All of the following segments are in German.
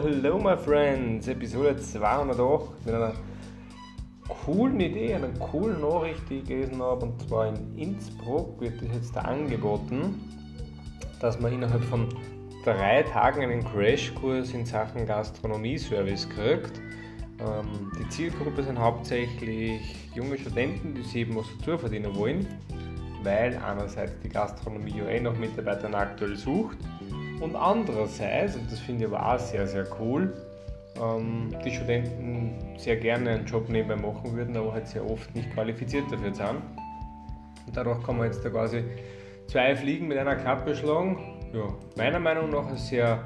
hello, my friends! Episode 208 mit einer coolen Idee, einer coolen Nachricht, die ich gelesen habe. Und zwar in Innsbruck wird es jetzt angeboten, dass man innerhalb von drei Tagen einen Crashkurs in Sachen Gastronomie-Service kriegt. Ähm, die Zielgruppe sind hauptsächlich junge Studenten, die sich eben was dazu verdienen wollen, weil einerseits die Gastronomie ja eh noch Mitarbeiter aktuell sucht und andererseits, und das finde ich aber auch sehr, sehr cool, ähm, die Studenten sehr gerne einen Job nebenbei machen würden, aber halt sehr oft nicht qualifiziert dafür sind. Und dadurch kann man jetzt da quasi zwei Fliegen mit einer Klappe schlagen. Ja, meiner Meinung nach ein sehr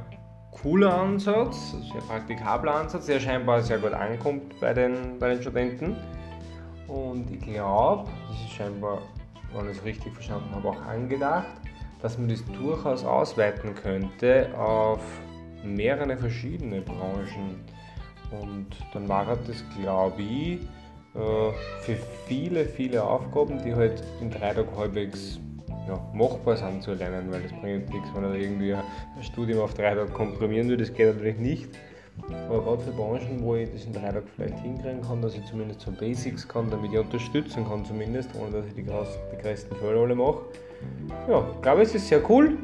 cooler Ansatz, ein sehr praktikabler Ansatz, der scheinbar sehr gut ankommt bei den, bei den Studenten. Und ich glaube, das ist scheinbar, wenn ich es richtig verstanden habe, auch angedacht, dass man das durchaus ausweiten könnte auf mehrere verschiedene Branchen. Und dann war das, glaube ich, äh, für viele, viele Aufgaben, die halt in drei Tagen halbwegs ja, machbar sind zu lernen, weil das bringt nichts, wenn er irgendwie ein Studium auf drei Tage komprimieren will, das geht natürlich nicht. Aber gerade für Branchen, wo ich das in drei Tagen vielleicht hinkriegen kann, dass ich zumindest so Basics kann, damit ich unterstützen kann zumindest, ohne dass ich die, die größten Fälle alle mache, ja, glaube es ist sehr cool.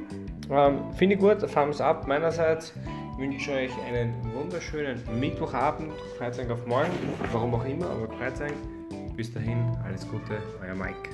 Ähm, Finde ich gut, Thumbs up meinerseits. Ich wünsche euch einen wunderschönen Mittwochabend. Freut euch auf morgen, warum auch immer, aber freut euch. Bis dahin, alles Gute, euer Mike.